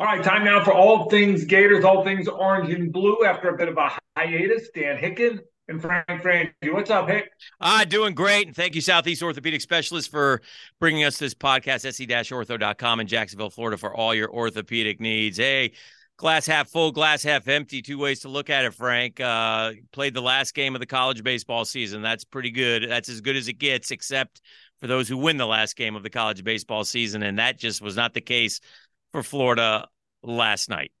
All right, time now for all things Gators, all things orange and blue. After a bit of a hiatus, Dan Hicken and Frank Frangie. What's up, Hick? Ah, doing great. And thank you, Southeast Orthopedic Specialist, for bringing us this podcast, se-ortho.com in Jacksonville, Florida, for all your orthopedic needs. Hey, glass half full, glass half empty. Two ways to look at it, Frank. Uh, played the last game of the college baseball season. That's pretty good. That's as good as it gets, except for those who win the last game of the college baseball season. And that just was not the case for Florida last night.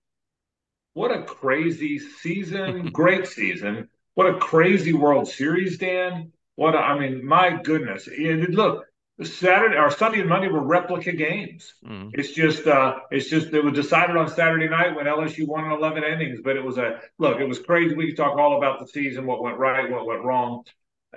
What a crazy season. Great season. What a crazy World Series, Dan. What a, I mean, my goodness. It, look, Saturday or Sunday and Monday were replica games. Mm. It's just uh it's just it was decided on Saturday night when LSU won in 11 innings, but it was a look, it was crazy. We could talk all about the season, what went right, what went wrong.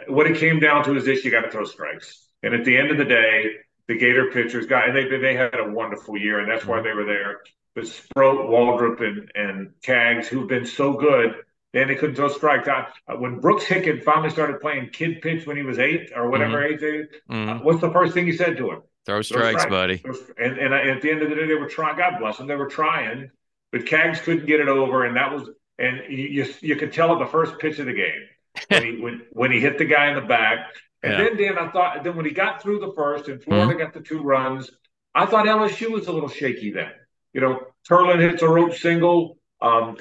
What it came down to is this: you got to throw strikes. And at the end of the day, the Gator pitchers got, and they they had a wonderful year, and that's why they were there. But Sproat, Waldrep, and and Kaggs, who've been so good, then they couldn't throw strikes. Uh, when Brooks Hickett finally started playing kid pitch when he was eight or whatever mm-hmm. age they, mm-hmm. uh, what's the first thing he said to him? Throw strikes, strikes. buddy. And and at the end of the day, they were trying. God bless them, they were trying, but Kaggs couldn't get it over, and that was and you you, you could tell at the first pitch of the game when he when when he hit the guy in the back and yeah. then, Dan, I thought, then when he got through the first and Florida mm-hmm. got the two runs, I thought LSU was a little shaky then. You know, Kurland hits a rope single, um,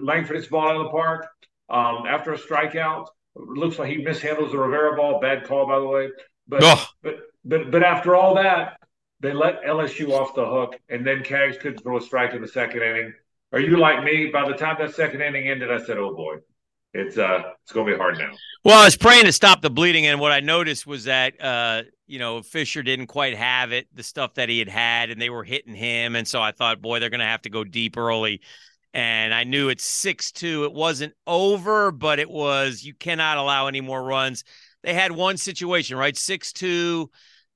Langford hits ball out of the park um, after a strikeout. Looks like he mishandles the Rivera ball. Bad call, by the way. But, oh. but, but, but after all that, they let LSU off the hook, and then Kaggs couldn't throw a strike in the second inning. Are you like me? By the time that second inning ended, I said, "Oh boy, it's uh it's gonna be hard now. Well, I was praying to stop the bleeding, and what I noticed was that uh you know Fisher didn't quite have it, the stuff that he had had, and they were hitting him, and so I thought, boy, they're gonna have to go deep early. And I knew it's six two. It wasn't over, but it was. You cannot allow any more runs. They had one situation, right? Six two.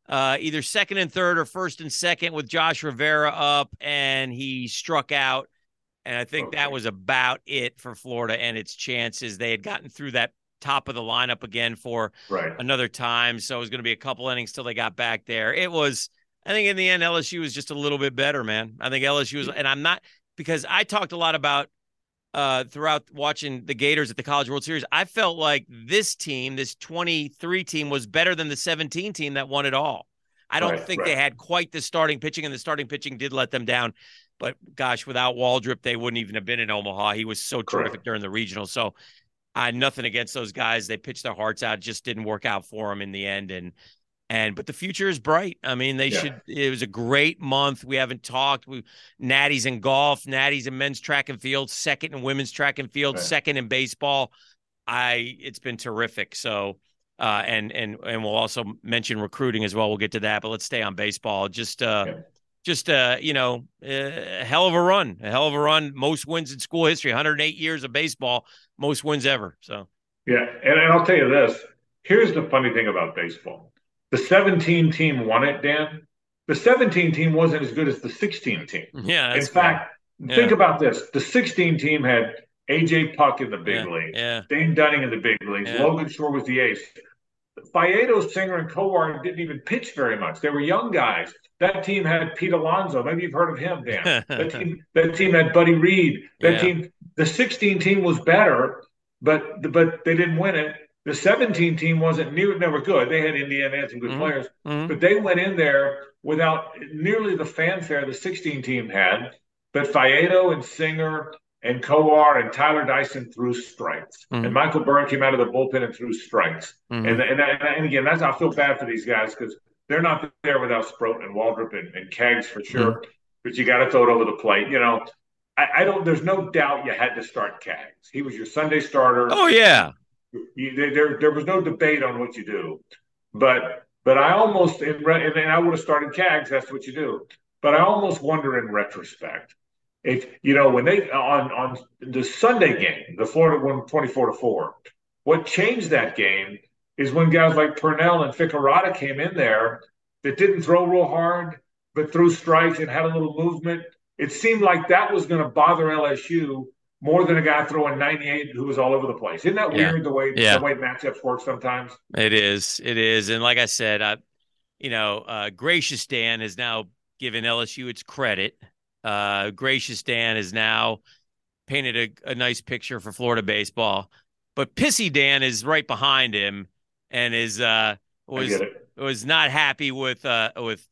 Uh, either second and third or first and second with Josh Rivera up, and he struck out and I think okay. that was about it for Florida and its chances. They had gotten through that top of the lineup again for right. another time. So it was going to be a couple innings till they got back there. It was, I think in the end, LSU was just a little bit better, man. I think LSU was, and I'm not, because I talked a lot about uh, throughout watching the Gators at the College World Series. I felt like this team, this 23 team, was better than the 17 team that won it all. I don't right, think right. they had quite the starting pitching, and the starting pitching did let them down. But gosh, without Waldrep, they wouldn't even have been in Omaha. He was so terrific Correct. during the regional. So I had nothing against those guys. They pitched their hearts out. Just didn't work out for them in the end. And and but the future is bright. I mean, they yeah. should. It was a great month. We haven't talked. We Natty's in golf, Natty's in men's track and field, second in women's track and field, right. second in baseball. I it's been terrific. So uh, and and and we'll also mention recruiting as well. We'll get to that, but let's stay on baseball. Just uh, yeah just a you know uh, a hell of a run, a hell of a run. Most wins in school history, 108 years of baseball, most wins ever. So yeah, and, and I'll tell you this. Here's the funny thing about baseball: the 17 team won it, Dan. The 17 team wasn't as good as the 16 team. Yeah, in fact, yeah. think about this: the 16 team had AJ Puk in the big yeah, leagues, yeah. Dane Dunning in the big leagues, yeah. Logan Shore was the ace. Faedo, Singer, and Kowar didn't even pitch very much. They were young guys. That team had Pete Alonso. Maybe you've heard of him, Dan. that team, that team had Buddy Reed. That yeah. team, the 16 team was better, but but they didn't win it. The 17 team wasn't near. Were good. They had Indiana had some good mm-hmm. players, mm-hmm. but they went in there without nearly the fanfare the 16 team had. But Faedo and Singer and Kowar and Tyler Dyson threw strikes, mm-hmm. and Michael Byrne came out of the bullpen and threw strikes. Mm-hmm. And, and and again, that's I feel bad for these guys because they're not there without Sproat and Waldrep and, and Kaggs for sure. Mm-hmm. But you got to throw it over the plate. You know, I, I, don't. There's no doubt you had to start Kaggs. He was your Sunday starter. Oh yeah. You, there, there was no debate on what you do, but but I almost in and I would have started Kaggs. That's what you do. But I almost wonder in retrospect if you know when they on on the Sunday game, the Florida won twenty four to four. What changed that game is when guys like Purnell and Ficarrotta came in there that didn't throw real hard, but threw strikes and had a little movement. It seemed like that was going to bother LSU more than a guy throwing 98 who was all over the place. Isn't that yeah. weird the way yeah. the way matchups work sometimes? It is. It is. And like I said, I, you know, uh, gracious Dan has now given LSU its credit Uh, Gracious Dan is now painted a, a nice picture for Florida baseball, but Pissy Dan is right behind him and is uh was was not happy with uh with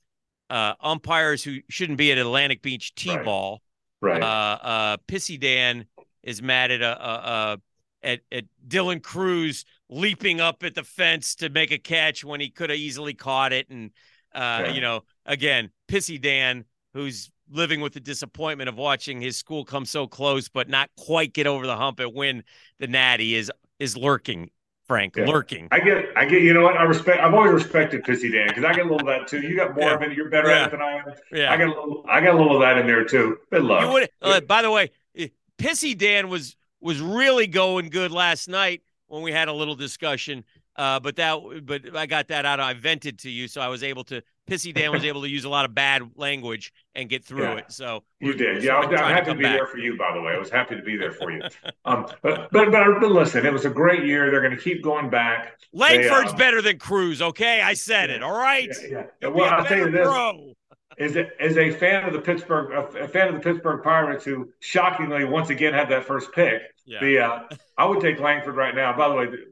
uh umpires who shouldn't be at Atlantic Beach T-ball. Right. right. Uh, uh, Pissy Dan is mad at a, a, a at, at Dylan Crews leaping up at the fence to make a catch when he could have easily caught it. And, uh, yeah. you know, again, Pissy Dan, who's living with the disappointment of watching his school come so close, but not quite get over the hump and win the natty is, is lurking. Frank, yeah. lurking. I get, I get. You know what? I respect. I've always respected Pissy Dan because I get a little of that too. You got more yeah. of it. You're better at it than I am. Yeah. I got, a little, I got a little of that in there too. Good luck. Would, uh, by the way, Pissy Dan was was really going good last night when we had a little discussion. Uh, but that, but I got that out. I vented to you, so I was able to. Pissy Dan was able to use a lot of bad language and get through yeah, it. So you did, yeah. I'm happy to, to be back. there for you, by the way. I was happy to be there for you. um, but, but but but listen, it was a great year. They're going to keep going back. Langford's they, um, better than Crews. Okay, I said it. All right. Yeah. yeah. Well, I'll tell you this. Is a, is a fan of the Pittsburgh a fan of the Pittsburgh Pirates who shockingly once again had that first pick. Yeah. The uh, I would take Langford right now. By the way, the,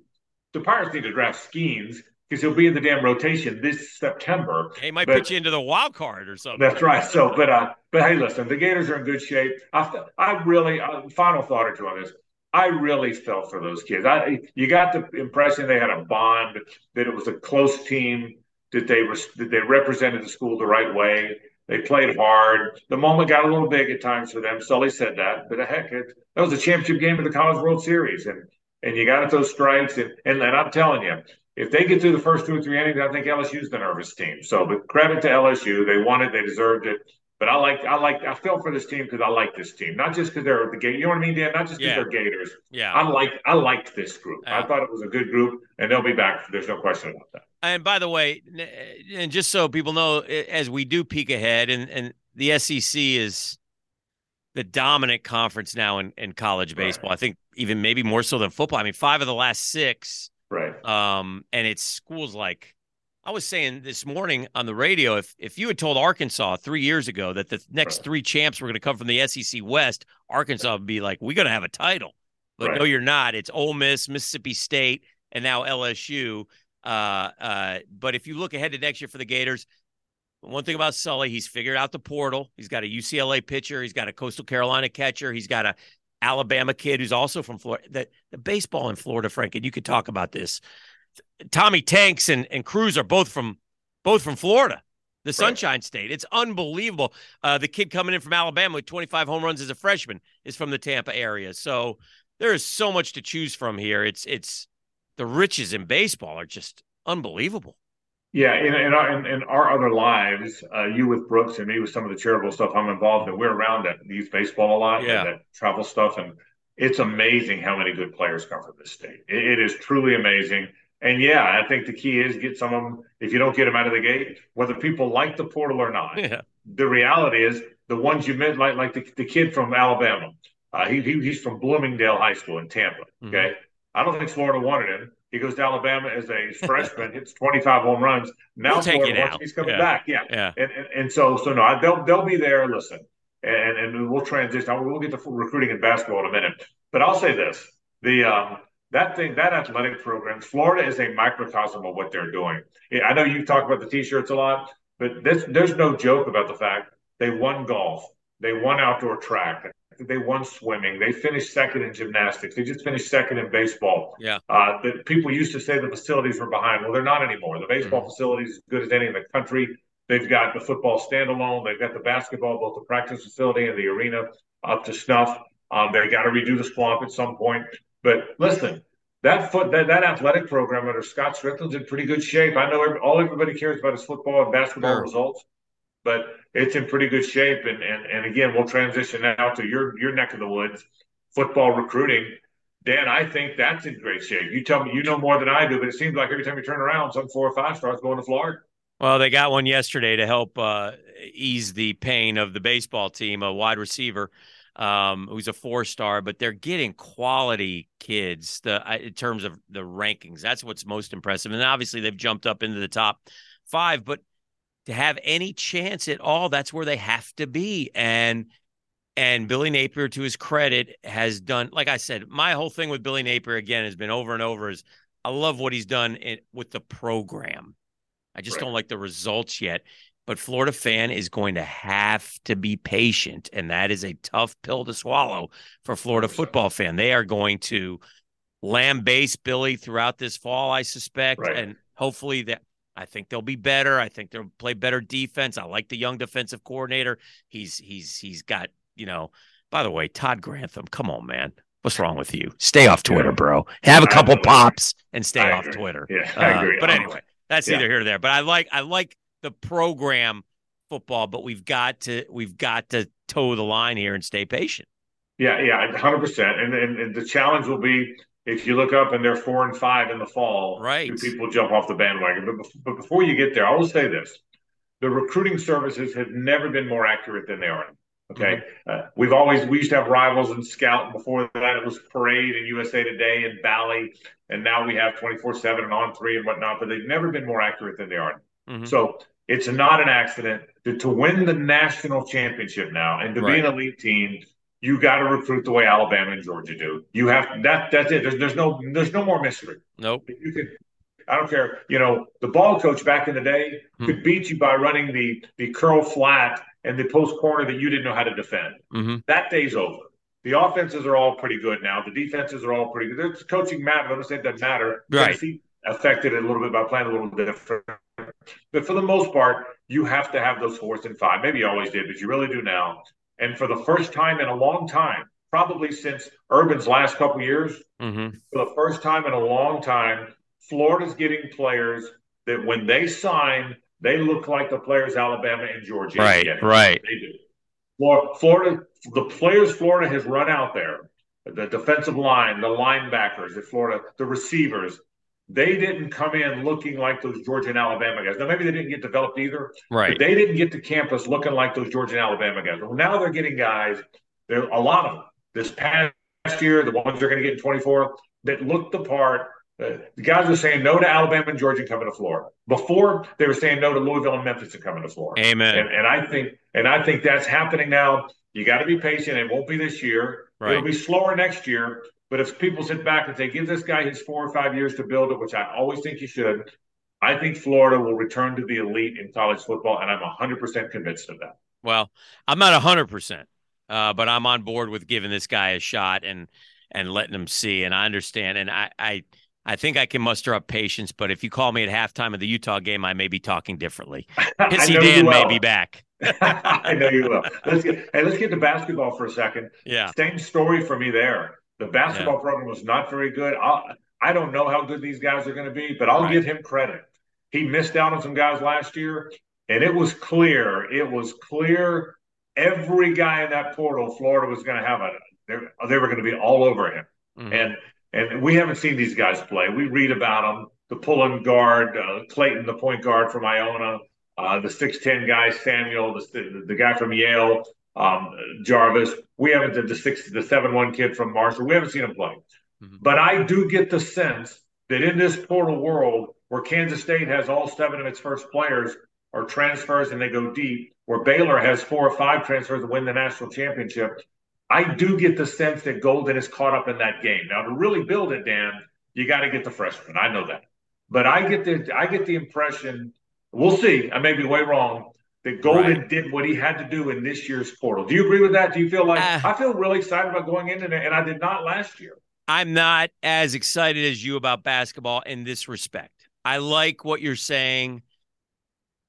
the Pirates need to draft Skenes because he'll be in the damn rotation this September. He might but, put you into the wild card or something. That's right. So, but uh, but hey, listen, the Gators are in good shape. I I really uh, final thought or two on this. I really felt for those kids. I you got the impression they had a bond, that it was a close team that they were that they represented the school the right way. They played hard. The moment got a little big at times for them. Sully said that, but heck, it, that was a championship game of the College World Series, and and you got at those strikes, and, and and I'm telling you, if they get through the first two or three innings, I think LSU's the nervous team. So, but credit to LSU, they won it, they deserved it. But I like, I like, I feel for this team because I like this team, not just because they're the Gators. You know what I mean, Dan? Not just because yeah. they're Gators. Yeah. I like, I liked this group. I thought it was a good group, and they'll be back. There's no question about that. And by the way, uh, and just so people know, as we do peek ahead, and and the SEC is the dominant conference now in, in college baseball. Right. I think even maybe more so than football. I mean, five of the last six. Right. Um, and it's schools like I was saying this morning on the radio, if if you had told Arkansas three years ago that the next right. three champs were going to come from the SEC West, Arkansas would be like, "We're going to have a title." But right. no, you're not. It's Ole Miss, Mississippi State, and now LSU. Uh, uh, but if you look ahead to next year for the Gators, one thing about Sully, he's figured out the portal. He's got a UCLA pitcher. He's got a Coastal Carolina catcher. He's got a Alabama kid who's also from Florida. The, the baseball in Florida, Frank, and you could talk about this. Tommy Tanks and, and Crews are both from both from Florida, the Sunshine right. State. It's unbelievable. Uh, the kid coming in from Alabama with 25 home runs as a freshman is from the Tampa area. So there is so much to choose from here. It's it's the riches in baseball are just unbelievable. Yeah, in, in our in, in our other lives, uh, you with Brooks and me with some of the charitable stuff I'm involved in, we're around that youth baseball a lot, yeah. that travel stuff, and it's amazing how many good players come from this state. it, it is truly amazing. And yeah, I think the key is get some of them. If you don't get them out of the gate, whether people like the portal or not, yeah. the reality is the ones you met, like like the, the kid from Alabama. Uh, he, he, he's from Bloomingdale High School in Tampa. Mm-hmm. Okay, mm-hmm. I don't think Florida wanted him. He goes to Alabama as a freshman, hits 25 home runs. Now we'll Florida, he's coming yeah. back. Yeah, yeah. And, and, and so so no, they'll they'll be there. Listen, and and we'll transition. We'll get to recruiting in basketball in a minute. But I'll say this: the um, that thing, that athletic program, Florida is a microcosm of what they're doing. I know you talk about the t-shirts a lot, but this, there's no joke about the fact they won golf, they won outdoor track, they won swimming, they finished second in gymnastics, they just finished second in baseball. Yeah. Uh, the, people used to say the facilities were behind. Well, they're not anymore. The baseball mm-hmm. facility is as good as any in the country. They've got the football standalone. They've got the basketball, both the practice facility and the arena up to snuff. Um, they got to redo the swamp at some point. But listen, that foot that, that athletic program under Scott Stricklin's in pretty good shape. I know every, all everybody cares about is football and basketball sure. results, but it's in pretty good shape. And and and again, we'll transition now to your your neck of the woods, football recruiting. Dan, I think that's in great shape. You tell me, you know more than I do, but it seems like every time you turn around, some four or five stars going to Florida. Well, they got one yesterday to help uh, ease the pain of the baseball team, a wide receiver um, who's a four star, but they're getting quality kids. The in terms of the rankings, that's what's most impressive. And obviously, they've jumped up into the top five. But to have any chance at all, that's where they have to be. And and Billy Napier, to his credit, has done, like I said, my whole thing with Billy Napier again has been over and over is I love what he's done in, with the program. I just right. don't like the results yet. But Florida fan is going to have to be patient, and that is a tough pill to swallow for Florida oh, football fan. They are going to lambaste Billy throughout this fall, I suspect, right. and hopefully that I think they'll be better. I think they'll play better defense. I like the young defensive coordinator. He's he's he's got you know. By the way, Todd Grantham, come on, man. What's wrong with you? Stay off Twitter, bro. Have a couple pops and stay I off agree. Twitter. Yeah, I uh, agree. but anyway, that's yeah. either here or there. But I like I like the program football, but we've got to we've got to toe the line here and stay patient. Yeah, yeah, hundred percent. And and the challenge will be if you look up and they're four and five in the fall, right? People jump off the bandwagon? But but before you get there, I will say this: the recruiting services have never been more accurate than they are. Okay, mm-hmm. uh, we've always we used to have rivals and Scout. Before that, it was Parade and USA Today and Bally, and now we have twenty four seven and On Three and whatnot. But they've never been more accurate than they are. Mm-hmm. So it's not an accident to, to win the national championship now and to right. be an elite team. You got to recruit the way Alabama and Georgia do. You have that. That's it. There's, there's no there's no more mystery. Nope. You can. I don't care. You know, the ball coach back in the day hmm. could beat you by running the the curl flat and the post corner that you didn't know how to defend. Mm-hmm. That day's over. The offenses are all pretty good now. The defenses are all pretty good. The coaching matter. I'm saying it doesn't matter. Right. Affected it a little bit by playing a little different. But for the most part, you have to have those fourth and five. Maybe you always did, but you really do now. And for the first time in a long time, probably since Urban's last couple years, mm-hmm. for the first time in a long time, Florida's getting players that when they sign, they look like the players Alabama and Georgia. Right, right. They do. Florida, the players Florida has run out there, the defensive line, the linebackers that Florida, the receivers, they didn't come in looking like those Georgia and Alabama guys. Now, maybe they didn't get developed either. Right. they didn't get to campus looking like those Georgia and Alabama guys. Well, now they're getting guys, there a lot of them this past year, the ones they're going to get in 24, that looked the part. Uh, the guys were saying no to Alabama and Georgia coming to Florida. Before they were saying no to Louisville and Memphis and coming to Florida. Amen. And, and I think and I think that's happening now. You got to be patient. It won't be this year. Right. It'll be slower next year. But if people sit back and say, give this guy his four or five years to build it, which I always think you should, I think Florida will return to the elite in college football, and I'm 100% convinced of that. Well, I'm not 100%, uh, but I'm on board with giving this guy a shot and and letting him see. And I understand, and I I I think I can muster up patience. But if you call me at halftime of the Utah game, I may be talking differently. Pissy Dan may be back. I know you will. Let's get hey, let's get to basketball for a second. Yeah, same story for me there. The basketball yeah. program was not very good. I do not know how good these guys are going to be, but I'll right. give him credit. He missed out on some guys last year, and it was clear. It was clear every guy in that portal, Florida was going to have a. They were going to be all over him, mm-hmm. and and we haven't seen these guys play. We read about them. The pulling guard, uh, Clayton, the point guard from Iona, uh, the six ten guy Samuel, the, the guy from Yale, um, Jarvis. We haven't the six the seven one kid from Marshall. We haven't seen him play, mm-hmm. but I do get the sense that in this portal world where Kansas State has all seven of its first players are transfers and they go deep, where Baylor has four or five transfers to win the national championship. I do get the sense that Golden is caught up in that game. Now, to really build it, Dan, you got to get the freshman. I know that, but I get the I get the impression. We'll see. I may be way wrong that Golden right. did what he had to do in this year's portal. Do you agree with that? Do you feel like uh, I feel really excited about going into it, and I did not last year. I'm not as excited as you about basketball in this respect. I like what you're saying.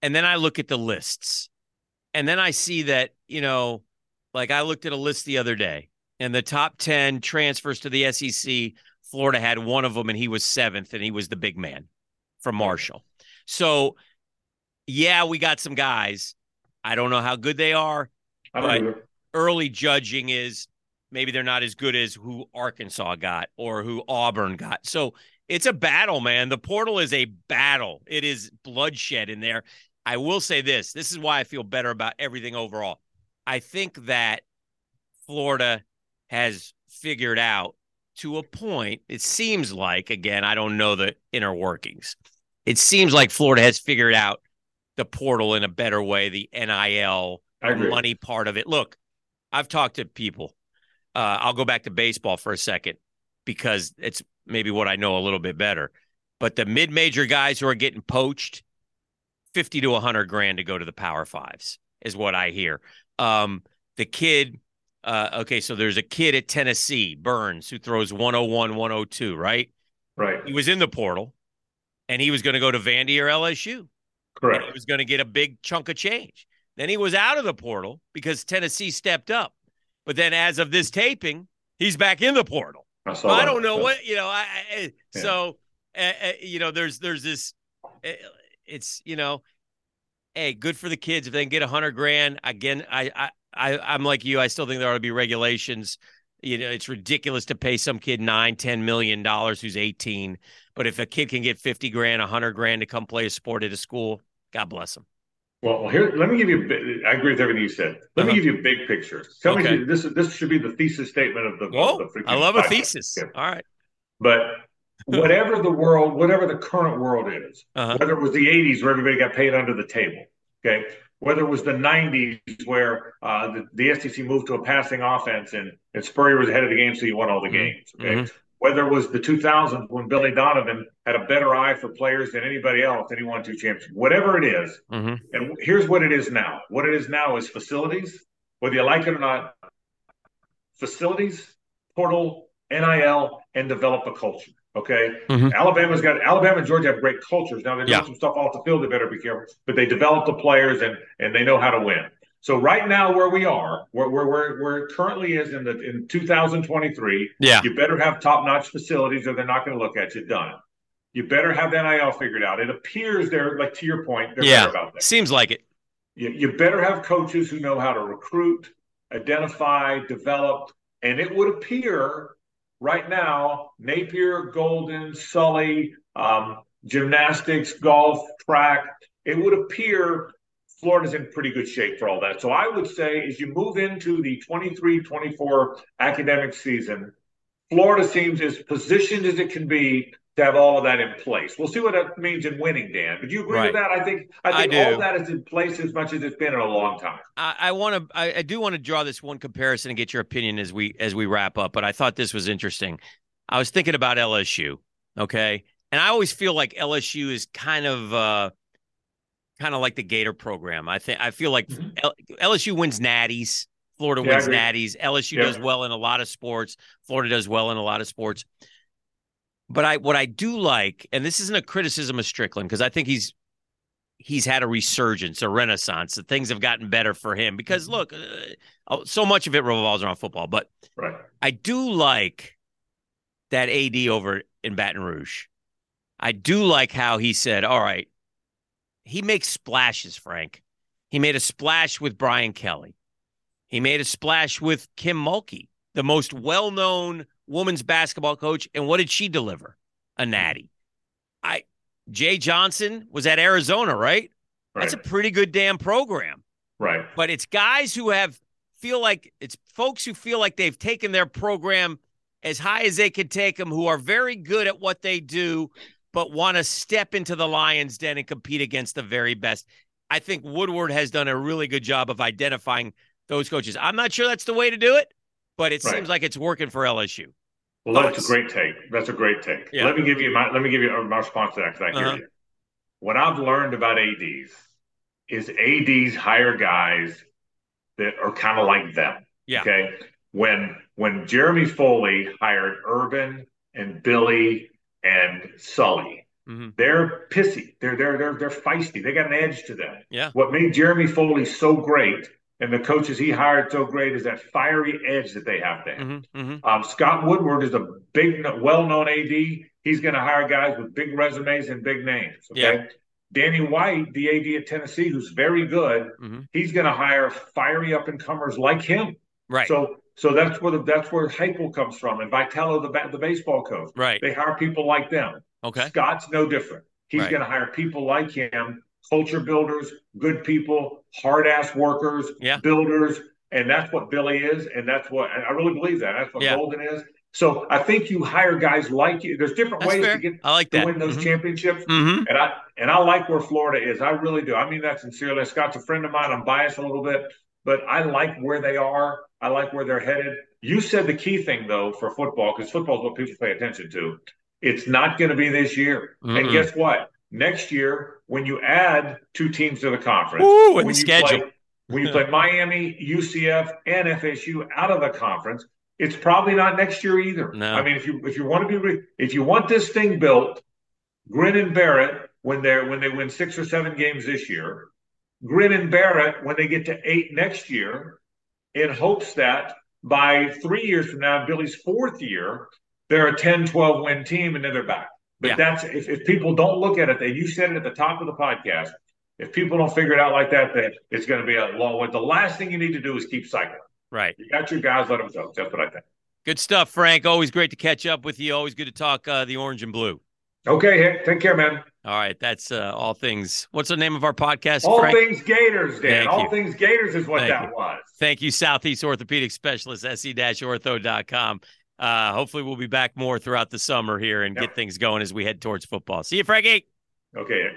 And then I look at the lists. And then I see that, you know, like I looked at a list the other day and the top 10 transfers to the SEC, Florida had one of them and he was seventh and he was the big man from Marshall. So yeah, we got some guys. I don't know how good they are, but early judging is maybe they're not as good as who Arkansas got or who Auburn got. So it's a battle, man. The portal is a battle. It is bloodshed in there. I will say this this is why I feel better about everything overall. I think that Florida has figured out to a point, it seems like, again, I don't know the inner workings. It seems like Florida has figured out the portal in a better way, the NIL money part of it. Look, I've talked to people. Uh, I'll go back to baseball for a second because it's maybe what I know a little bit better. But the mid-major guys who are getting poached, fifty to hundred grand to go to the Power Fives is what I hear. Um, the kid, uh, okay, so there's a kid at Tennessee, Burns, who throws 101, 102, right? Right. He was in the portal, and he was going to go to Vandy or LSU. Correct. he was going to get a big chunk of change. Then he was out of the portal because Tennessee stepped up. But then, as of this taping, he's back in the portal. I, I don't know what you know. I, I yeah. so uh, uh, you know, there's there's this. Uh, it's you know, hey, good for the kids if they can get a hundred grand. Again, I I I I'm like you. I still think there ought to be regulations. You know, it's ridiculous to pay some kid nine, ten million dollars who's 18. But if a kid can get 50 grand, 100 grand to come play a sport at a school, God bless them. Well, here, let me give you. I agree with everything you said. Let uh-huh. me give you a big picture. Tell okay. me this. Is this should be the thesis statement of the. Whoa, of the I love a thesis. Okay. All right. But whatever the world, whatever the current world is, uh-huh. whether it was the '80s where everybody got paid under the table, okay, whether it was the '90s where uh, the, the SEC moved to a passing offense and, and Spurrier was ahead of the game, so he won all the mm-hmm. games, okay. Mm-hmm whether it was the 2000s when Billy Donovan had a better eye for players than anybody else, and he won two championships, whatever it is, mm-hmm. And here's what it is now. What it is now is facilities, whether you like it or not, facilities, portal, NIL, and develop a culture. Okay, mm-hmm. Alabama's got Alabama and Georgia have great cultures. Now they're doing yeah. some stuff off the field. They better be careful, but they develop the players and and they know how to win. So right now, where we are, where where where, where it currently is in the in 2023, yeah, you better have top notch facilities, or they're not going to look at you. Done. You better have the NIL figured out. It appears they're like to your point, they're yeah, about that. Seems like it. You, you better have coaches who know how to recruit, identify, develop, and it would appear right now Napier, Golden, Sully, um, gymnastics, golf, track. It would appear Florida's in pretty good shape for all that. So I would say as you move into the 23 24 academic season, Florida seems as positioned as it can be to have all of that in place. We'll see what that means in winning, Dan. But you agree right. with that? I think I think I all that is in place as much as it's been in a long time. I, I want to I, I do want to draw this one comparison and get your opinion as we as we wrap up. But I thought this was interesting. I was thinking about LSU, okay, and I always feel like LSU is kind of uh kind of like the Gator program. I think I feel like mm-hmm. LSU wins natties. Florida yeah, wins natties. LSU yeah. does well in a lot of sports. Florida does well in a lot of sports. But I what I do like, and this isn't a criticism of Stricklin because I think he's he's had a resurgence, a renaissance. That things have gotten better for him because mm-hmm. look, uh, oh, so much of it revolves around football. But right. I do like that AD over in Baton Rouge. I do like how he said, "All right, he makes splashes, Frank. He made a splash with Brian Kelly. He made a splash with Kim Mulkey, the most well known women's basketball coach. And what did she deliver? A hmm. natty. I Jay Johnson was at Arizona, right? right? That's a pretty good damn program. Right. But it's guys who have feel like it's folks who feel like they've taken their program as high as they could take them, who are very good at what they do, but want to step into the lion's den and compete against the very best. I think Woodward has done a really good job of identifying those coaches. I'm not sure that's the way to do it, but it right. seems like it's working for LSU. Well, that's a great take. That's a great take. Yeah. Let me give you my let me give you my response to that because I hear uh-huh. you. What I've learned about ads is ads hire guys that are kind of like them. Yeah. Okay. When when Jeremy Foley hired Urban and Billy and Sully. Mm-hmm. They're pissy. They're they're they're they're feisty. They got an edge to them. Yeah. What made Jeremy Foley so great and the coaches he hired so great is that fiery edge that they have there. Mm-hmm. Mm-hmm. Um, Scott Woodward is a big, well-known AD. He's going to hire guys with big resumes and big names. Okay. Yeah. Danny White, the AD at Tennessee, who's very good, mm-hmm. he's going to hire fiery up and comers like him. Right. So so that's where the, that's where Heupel comes from, and Vitello, the the baseball coach. Right. They hire people like them. Okay. Scott's no different. He's right. going to hire people like him, culture builders, good people, hard ass workers, yeah. builders, and that's what Billy is, and that's what I really believe that. That's what yeah. Golden is. So I think you hire guys like you. There's different That's ways fair. to get I like to that. win those Mhm. championships. Mhm. And I and I like where Florida is. I really do. I mean that sincerely. Scott's a friend of mine. I'm biased a little bit, but I like where they are. I like where they're headed. You said the key thing though for football, because football is what people pay attention to. It's not going to be this year. And Mm-mm. guess what? Next year, when you add two teams to the conference, Ooh, when you schedule. play when you play Miami, UCF, and FSU out of the conference, it's probably not next year either. No. I mean, if you if you want to be if you want this thing built, grin and bear it when they're when they win six or seven games this year. Grin and bear it when they get to eight next year, in hopes that by three years from now, Billy's fourth year, they're a 10, 12 win team and then they're back. But Yeah. that's if, if people don't look at it, and you said it at the top of the podcast, if people don't figure it out like that, then it's going to be a long way. The last thing you need to do is keep cycling. Right. You got your guys, let them go. That's what I think. Good stuff, Frank. Always great to catch up with you. Always good to talk uh, the orange and blue. Okay, hey, take care, man. All right. That's uh, all things. What's the name of our podcast, All Frank? things Gators, Dan. Thank All you. things Gators is what Thank that you. was. Thank you, Southeast Orthopedic Specialist, se-ortho.com. Uh, hopefully, we'll be back more throughout the summer here and get things going as we head towards football. See you, Frankie. Okay.